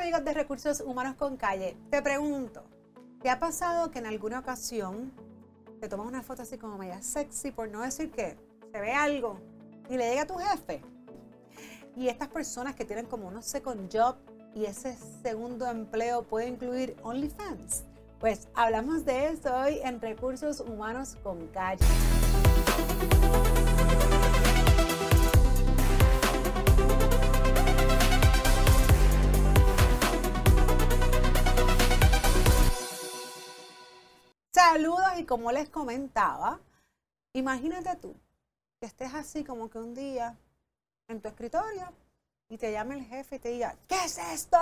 amigos de Recursos Humanos con Calle, te pregunto, ¿te ha pasado que en alguna ocasión te tomas una foto así como media sexy, por no decir que se ve algo, y le llega a tu jefe? Y estas personas que tienen como un second job y ese segundo empleo puede incluir OnlyFans. Pues hablamos de eso hoy en Recursos Humanos con Calle. Saludos y como les comentaba, imagínate tú que estés así como que un día en tu escritorio y te llame el jefe y te diga, ¿qué es esto?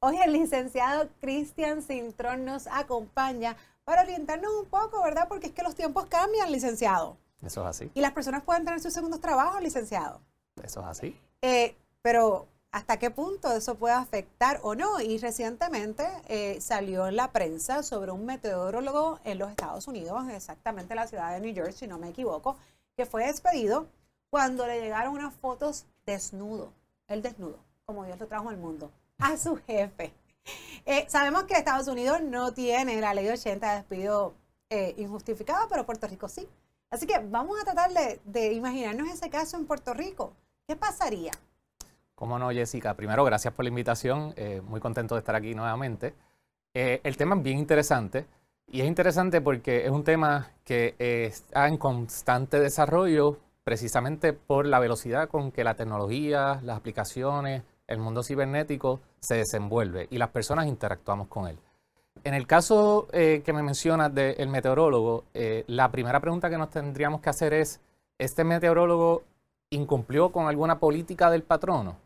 Hoy el licenciado Cristian Cintrón nos acompaña para orientarnos un poco, ¿verdad? Porque es que los tiempos cambian, licenciado. Eso es así. Y las personas pueden tener sus segundos trabajos, licenciado. Eso es así. Eh, pero hasta qué punto eso puede afectar o no. Y recientemente eh, salió en la prensa sobre un meteorólogo en los Estados Unidos, exactamente en la ciudad de New York, si no me equivoco, que fue despedido cuando le llegaron unas fotos desnudo, el desnudo, como Dios lo trajo al mundo, a su jefe. Eh, sabemos que Estados Unidos no tiene la ley 80 de despido eh, injustificado, pero Puerto Rico sí. Así que vamos a tratar de imaginarnos ese caso en Puerto Rico. ¿Qué pasaría? Cómo no, Jessica. Primero, gracias por la invitación. Eh, muy contento de estar aquí nuevamente. Eh, el tema es bien interesante y es interesante porque es un tema que está en constante desarrollo precisamente por la velocidad con que la tecnología, las aplicaciones, el mundo cibernético se desenvuelve y las personas interactuamos con él. En el caso eh, que me mencionas del meteorólogo, la primera pregunta que nos tendríamos que hacer es, ¿este meteorólogo incumplió con alguna política del patrono?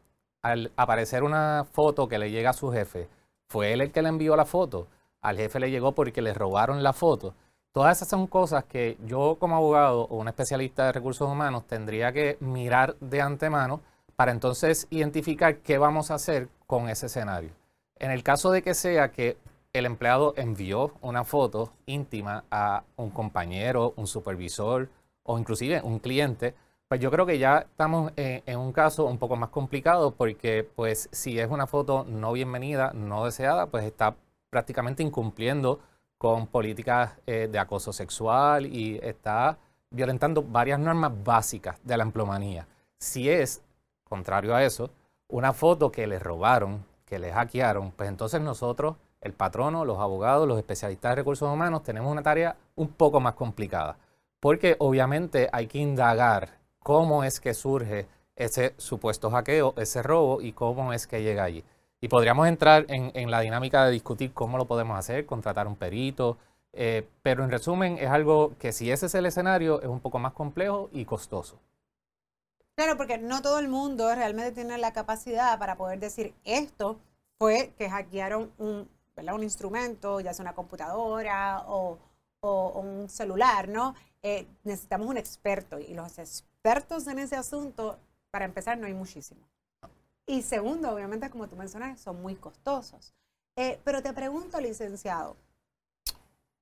Al aparecer una foto que le llega a su jefe, fue él el que le envió la foto, al jefe le llegó porque le robaron la foto. Todas esas son cosas que yo como abogado o un especialista de recursos humanos tendría que mirar de antemano para entonces identificar qué vamos a hacer con ese escenario. En el caso de que sea que el empleado envió una foto íntima a un compañero, un supervisor o inclusive un cliente, pues yo creo que ya estamos en, un caso un poco más complicado porque pues si es una foto no bienvenida, no deseada, pues está prácticamente incumpliendo con políticas eh, de acoso sexual y está violentando varias normas básicas de la emplomanía. Si es, contrario a eso, una foto que le robaron, que le hackearon, pues entonces nosotros, el patrono, los abogados, los especialistas de recursos humanos, tenemos una tarea un poco más complicada. Porque obviamente hay que indagar cómo es que surge ese supuesto hackeo, ese robo y cómo es que llega allí. Y podríamos entrar en, la dinámica de discutir cómo lo podemos hacer, contratar un perito, eh, pero en resumen es algo que si ese es el escenario es un poco más complejo y costoso. Claro, porque no todo el mundo realmente tiene la capacidad para poder decir esto fue que hackearon un, un instrumento, ya sea una computadora o, un celular, ¿no? Eh, necesitamos un experto y los expertos expertos en ese asunto, para empezar, no hay muchísimo. Y segundo, obviamente, como tú mencionas, son muy costosos. Eh, pero te pregunto, licenciado,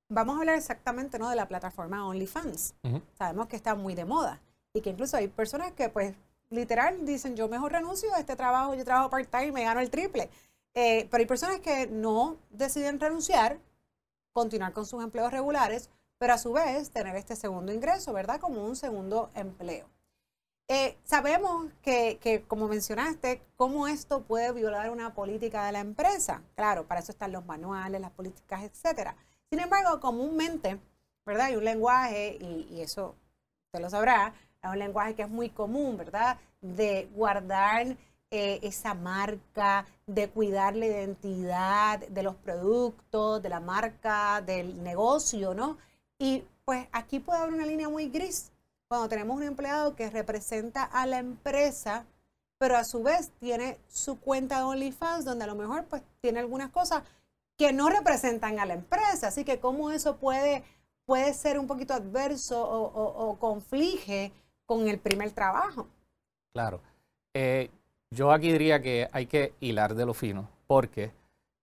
vamos a hablar exactamente ¿no? de la plataforma OnlyFans. Sabemos que está muy de moda y que incluso hay personas que, pues, literal, dicen, yo mejor renuncio a este trabajo, yo trabajo part-time y me gano el triple. Eh, pero hay personas que no deciden renunciar, continuar con sus empleos regulares, pero a su vez tener este segundo ingreso, ¿verdad? Como un segundo empleo. Eh, sabemos que, como mencionaste, cómo esto puede violar una política de la empresa. Claro, para eso están los manuales, las políticas, etcétera. Sin embargo, comúnmente, ¿verdad? Hay un lenguaje, y, eso usted lo sabrá, es un lenguaje que es muy común, ¿verdad? De guardar eh, esa marca, de cuidar la identidad de los productos, de la marca, del negocio, ¿no? Y pues aquí puede haber una línea muy gris cuando tenemos un empleado que representa a la empresa, pero a su vez tiene su cuenta de OnlyFans donde a lo mejor pues tiene algunas cosas que no representan a la empresa. Así que cómo eso puede, puede ser un poquito adverso o, conflige con el primer trabajo. Claro. Eh, yo aquí diría que hay que hilar de lo fino, porque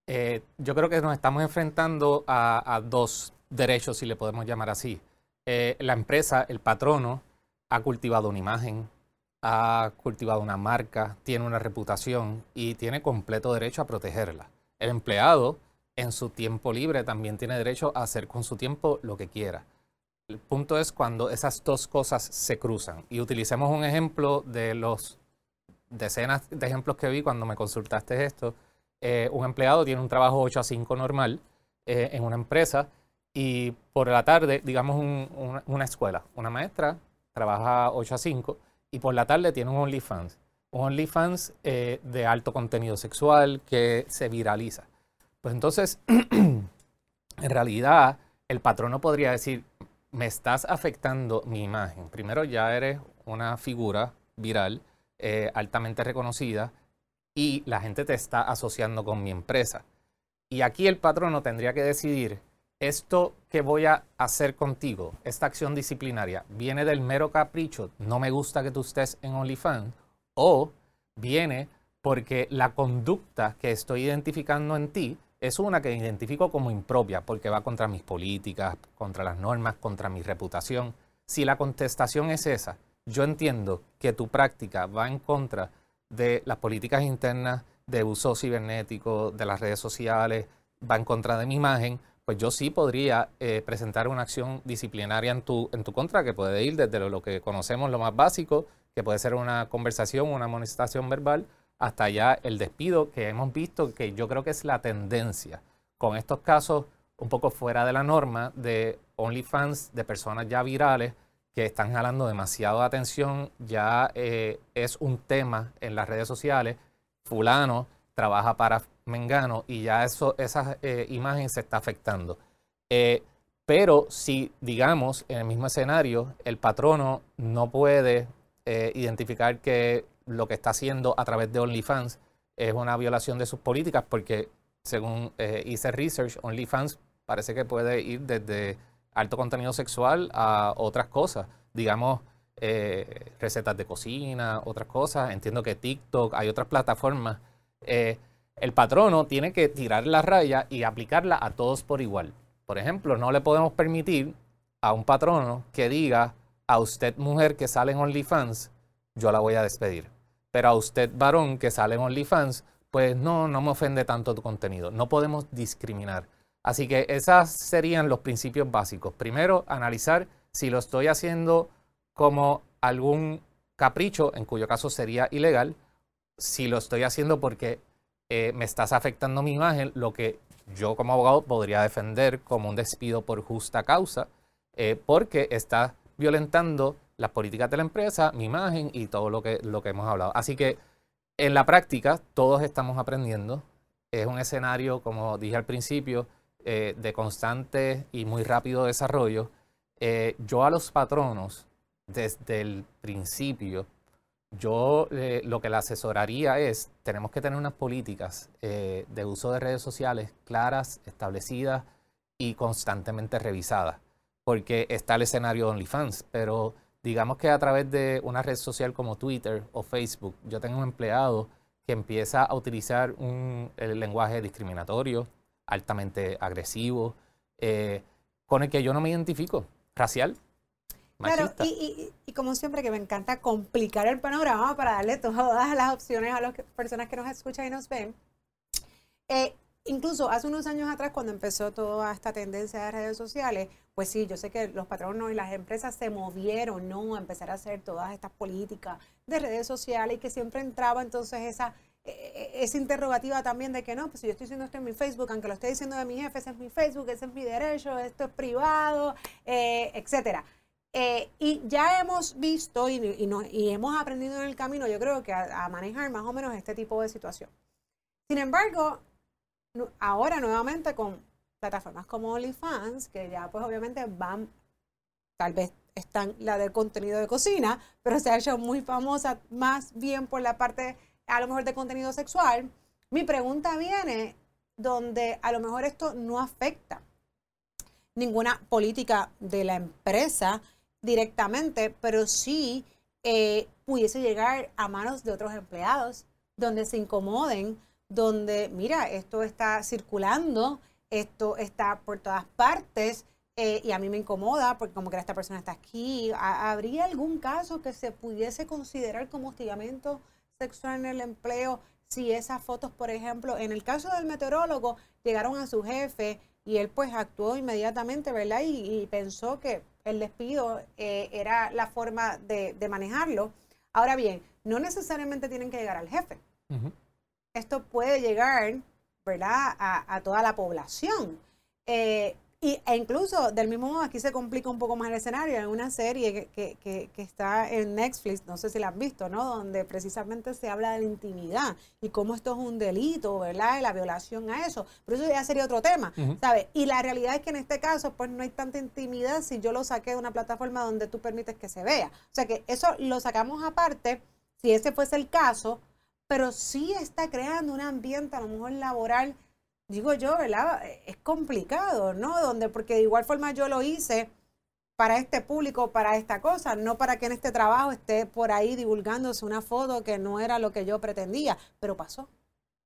eh, yo creo que nos estamos enfrentando a dos derechos, si le podemos llamar así. Eh, la empresa, el patrono, ha cultivado una imagen, ha cultivado una marca, tiene una reputación y tiene completo derecho a protegerla. El empleado en su tiempo libre también tiene derecho a hacer con su tiempo lo que quiera. El punto es cuando esas dos cosas se cruzan. Y utilicemos un ejemplo de los decenas de ejemplos que vi cuando me consultaste esto. Eh, un empleado tiene un trabajo 8 a 5 normal eh, en una empresa y por la tarde, digamos una, escuela, una maestra trabaja 8 a 5 y por la tarde tiene un OnlyFans. Un OnlyFans eh, de alto contenido sexual que se viraliza. Pues entonces, en realidad, el patrono podría decir, me estás afectando mi imagen. Primero, ya eres una figura viral, eh, altamente reconocida, y la gente te está asociando con mi empresa. Y aquí el patrono tendría que decidir, esto que voy a hacer contigo, esta acción disciplinaria, viene del mero capricho, no me gusta que tú estés en OnlyFans, o viene porque la conducta que estoy identificando en ti es una que identifico como impropia porque va contra mis políticas, contra las normas, contra mi reputación. Si la contestación es esa, yo entiendo que tu práctica va en contra de las políticas internas de uso cibernético, de las redes sociales, va en contra de mi imagen, pues yo sí podría eh, presentar una acción disciplinaria en tu, en tu contra, que puede ir desde lo, que conocemos, lo más básico, que puede ser una conversación, una amonestación verbal, hasta ya el despido que hemos visto, que yo creo que es la tendencia. Con estos casos un poco fuera de la norma de OnlyFans, de personas ya virales que están jalando demasiado atención, ya eh, es un tema en las redes sociales, fulano trabaja para Mengano y ya eso, esa eh, imagen se está afectando. Eh, pero si, digamos, en el mismo escenario, el patrono no puede identificar que lo que está haciendo a través de OnlyFans es una violación de sus políticas porque según eh, hice research, OnlyFans parece que puede ir desde alto contenido sexual a otras cosas, digamos eh, recetas de cocina, otras cosas. Entiendo que TikTok, hay otras plataformas. El patrono tiene que tirar la raya y aplicarla a todos por igual. Por ejemplo, no le podemos permitir a un patrono que diga a usted mujer que sale en OnlyFans, yo la voy a despedir. Pero a usted, varón, que sale en OnlyFans, pues no, no me ofende tanto tu contenido. No podemos discriminar. Así que esos serían los principios básicos. Primero, analizar si lo estoy haciendo como algún capricho, en cuyo caso sería ilegal, si lo estoy haciendo porque eh, me estás afectando mi imagen, lo que yo como abogado podría defender como un despido por justa causa, eh, porque está violentando las políticas de la empresa, mi imagen y todo lo que, lo que hemos hablado. Así que en la práctica todos estamos aprendiendo. Es un escenario, como dije al principio, eh, de constante y muy rápido desarrollo. Yo a los patronos, desde el principio, yo eh, lo que le asesoraría es, tenemos que tener unas políticas de uso de redes sociales claras, establecidas y constantemente revisadas, porque está el escenario OnlyFans, pero digamos que a través de una red social como Twitter o Facebook, yo tengo un empleado que empieza a utilizar un el lenguaje discriminatorio, altamente agresivo, eh, con el que yo no me identifico, racial. Claro, y, como siempre que me encanta complicar el panorama para darle todas las opciones a las personas que nos escuchan y nos ven. Eh, Incluso hace unos años atrás, cuando empezó toda esta tendencia de redes sociales, pues sí, yo sé que los patronos y las empresas se movieron, ¿no? A empezar a hacer todas estas políticas de redes sociales y que siempre entraba entonces esa, e, e, esa interrogativa también de que no, pues si yo estoy diciendo esto en mi Facebook, aunque lo esté diciendo de mi jefe, ese es mi Facebook, ese es mi derecho, esto es privado, eh, etcétera. Eh, y ya hemos visto y, y, hemos aprendido en el camino, yo creo que a manejar más o menos este tipo de situación. Sin embargo, ahora nuevamente con plataformas como OnlyFans, que ya pues obviamente van, tal vez están la del contenido de cocina, pero se ha hecho muy famosa más bien por la parte a lo mejor de contenido sexual. Mi pregunta viene donde a lo mejor esto no afecta ninguna política de la empresa directamente, pero sí eh, pudiese llegar a manos de otros empleados donde se incomoden donde, mira, esto está circulando, esto está por todas partes, eh, y a mí me incomoda porque como que esta persona está aquí. ¿Habría algún caso que se pudiese considerar como hostigamiento sexual en el empleo si esas fotos, por ejemplo, en el caso del meteorólogo, llegaron a su jefe y él pues actuó inmediatamente, ¿verdad? Y, pensó que el despido eh, era la forma de, manejarlo. Ahora bien, no necesariamente tienen que llegar al jefe. Esto puede llegar, ¿verdad?, a, toda la población. Eh, y, e incluso, del mismo modo, aquí se complica un poco más el escenario. En una serie que, que, que, está en Netflix, no sé si la has visto, ¿no? Donde precisamente se habla de la intimidad y cómo esto es un delito, ¿verdad? Y la violación a eso. Pero eso ya sería otro tema, ¿sabes? Y la realidad es que en este caso, pues no hay tanta intimidad si yo lo saqué de una plataforma donde tú permites que se vea. O sea que eso lo sacamos aparte, si ese fuese el caso, pero sí está creando un ambiente a lo mejor laboral digo yo, ¿verdad? Es complicado, ¿no? Donde, porque de igual forma yo lo hice para este público, para esta cosa, no para que en este trabajo esté por ahí divulgándose una foto que no era lo que yo pretendía, pero pasó.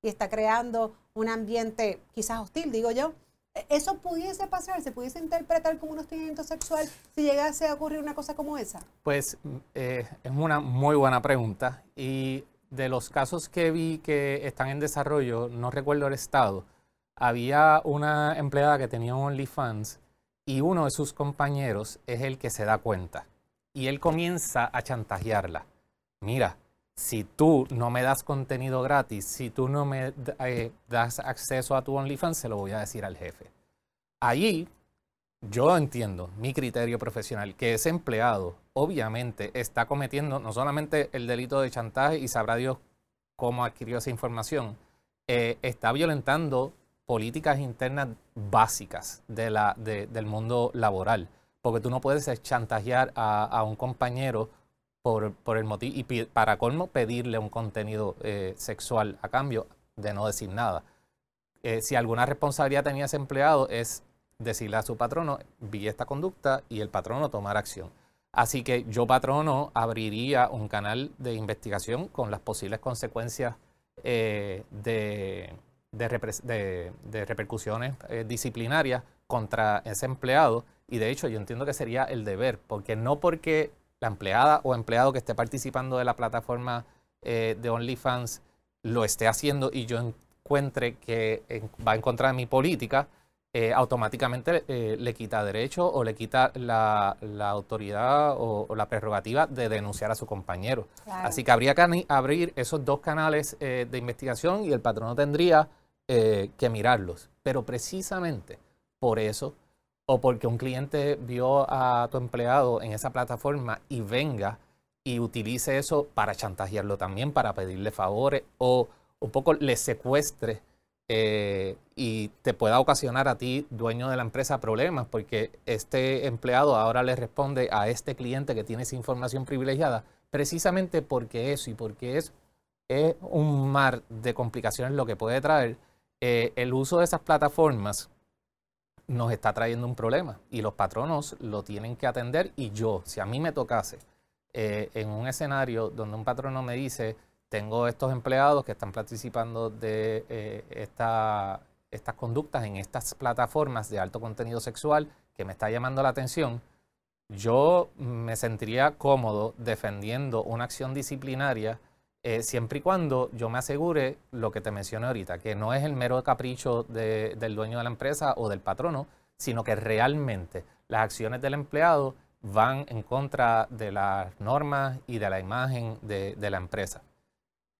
Y está creando un ambiente quizás hostil, digo yo. E, ¿Eso pudiese pasar? ¿Se pudiese interpretar como un hostigamiento sexual si llegase a ocurrir una cosa como esa? Pues eh, es una muy buena pregunta. Y de los casos que vi que están en desarrollo, no recuerdo el estado, había una empleada que tenía OnlyFans y uno de sus compañeros es el que se da cuenta y él comienza a chantajearla. Mira, si tú no me das contenido gratis, si tú no me eh, das acceso a tu OnlyFans, se lo voy a decir al jefe. Allí yo entiendo mi criterio profesional, que ese empleado obviamente está cometiendo no solamente el delito de chantaje y sabrá Dios cómo adquirió esa información, eh, está violentando políticas internas básicas de la, del mundo laboral, porque tú no puedes chantajear a, un compañero por, por, el motivo y para colmo pedirle un contenido eh, sexual a cambio de no decir nada. Eh, si alguna responsabilidad tenía ese empleado es decirle a su patrono, vi esta conducta y el patrono tomar acción. Así que yo, patrono, abriría un canal de investigación con las posibles consecuencias eh, de, de, repercusiones eh, disciplinarias contra ese empleado y de hecho yo entiendo que sería el deber, porque no porque la empleada o empleado que esté participando de la plataforma eh, de OnlyFans lo esté haciendo y yo encuentre que va en contra de mi política, eh, automáticamente le quita derecho o le quita la, autoridad o, la prerrogativa de denunciar a su compañero. Así que habría que abrir esos dos canales de investigación y el patrono tendría eh, que mirarlos. Pero precisamente por eso, o porque un cliente vio a tu empleado en esa plataforma y venga y utilice eso para chantajearlo también, para pedirle favores, o un poco le secuestre eh, y te pueda ocasionar a ti, dueño de la empresa, problemas, porque este empleado ahora le responde a este cliente que tiene esa información privilegiada, precisamente porque eso y porque es, es un mar de complicaciones lo que puede traer eh, el uso de esas plataformas nos está trayendo un problema y los patronos lo tienen que atender. Y yo, si a mí me tocase eh, en un escenario donde un patrono me dice, tengo estos empleados que están participando de eh, estas conductas en estas plataformas de alto contenido sexual que me está llamando la atención, yo me sentiría cómodo defendiendo una acción disciplinaria eh, siempre y cuando yo me asegure lo que te mencioné ahorita, que no es el mero capricho del dueño de la empresa o del patrono, sino que realmente las acciones del empleado van en contra de las normas y de la imagen de, la empresa.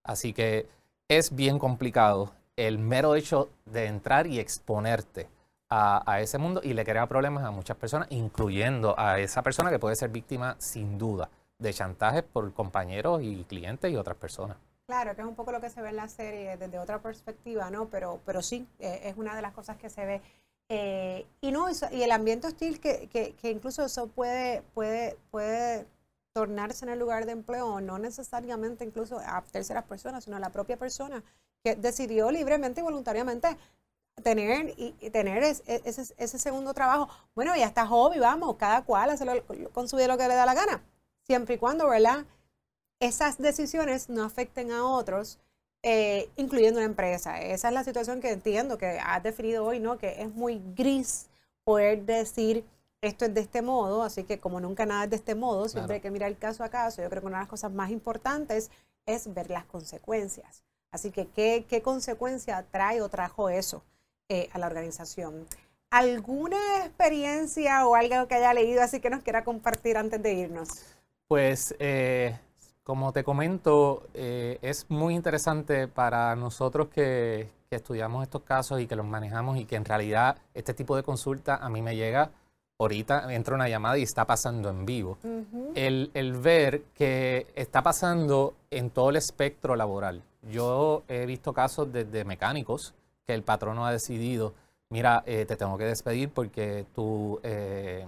Así que es bien complicado el mero hecho de entrar y exponerte a, a, ese mundo y le crea problemas a muchas personas, incluyendo a esa persona que puede ser víctima sin duda de chantajes por compañeros y clientes y otras personas. Claro, que es un poco lo que se ve en la serie desde otra perspectiva, ¿no? Pero, pero sí, eh, es una de las cosas que se ve. Eh, y no, y el ambiente hostil que, que, incluso eso puede, puede, puede tornarse en el lugar de empleo, no necesariamente incluso a terceras personas, sino a la propia persona que decidió libremente y voluntariamente tener y, tener ese, ese, segundo trabajo. Bueno, ya está hobby, vamos, cada cual hace con su vida lo que le da la gana siempre y cuando, ¿verdad? Esas decisiones no afecten a otros, eh, incluyendo una empresa. Esa es la situación que entiendo que has definido hoy, ¿no? Que es muy gris poder decir esto es de este modo, así que como nunca nada es de este modo, siempre hay que mirar el caso a caso. Yo creo que una de las cosas más importantes es ver las consecuencias. Así que, ¿qué, qué consecuencia trae o trajo eso eh, a la organización? ¿Alguna experiencia o algo que haya leído así que nos quiera compartir antes de irnos? Pues, eh, como te comento, eh, es muy interesante para nosotros que, estudiamos estos casos y que los manejamos y que en realidad este tipo de consulta a mí me llega ahorita, entra una llamada y está pasando en vivo. el, el ver que está pasando en todo el espectro laboral. Yo he visto casos desde mecánicos que el patrono ha decidido, mira, eh, te tengo que despedir porque tu, eh,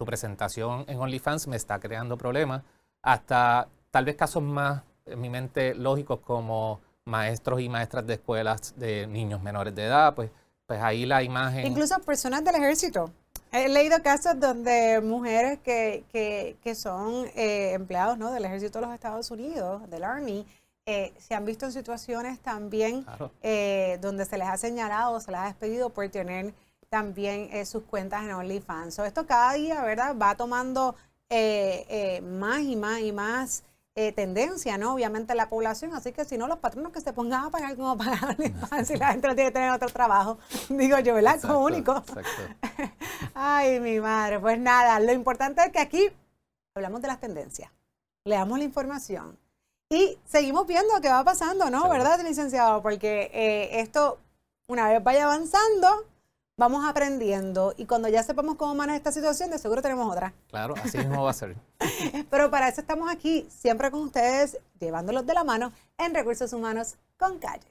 tu presentación en OnlyFans me está creando problemas, hasta tal vez casos más, en mi mente, lógicos como maestros y maestras de escuelas de niños menores de edad, pues, pues ahí la imagen... Incluso personas del ejército. He leído casos donde mujeres que, que, que son eh, empleados ¿no? del ejército de los Estados Unidos, del Army, eh, se han visto en situaciones también eh, donde se les ha señalado, se les ha despedido por tener también eh, sus cuentas en OnlyFans. esto cada día, ¿verdad? Va tomando más y más y más tendencia, ¿no? Obviamente la población, así que si no, los patronos que se pongan a pagar como pagar OnlyFans, si la gente no tiene que tener otro trabajo, digo yo, ¿verdad? Como único. Ay, mi madre, pues nada, lo importante es que aquí hablamos de las tendencias, le damos la información y seguimos viendo qué va pasando, ¿no? ¿Verdad, licenciado? Porque eh, esto, una vez vaya avanzando, vamos aprendiendo. Y cuando ya sepamos cómo manejar esta situación, de seguro tenemos otra. Claro, así mismo va a ser. Pero para eso estamos aquí, siempre con ustedes, llevándolos de la mano en Recursos Humanos con Calle.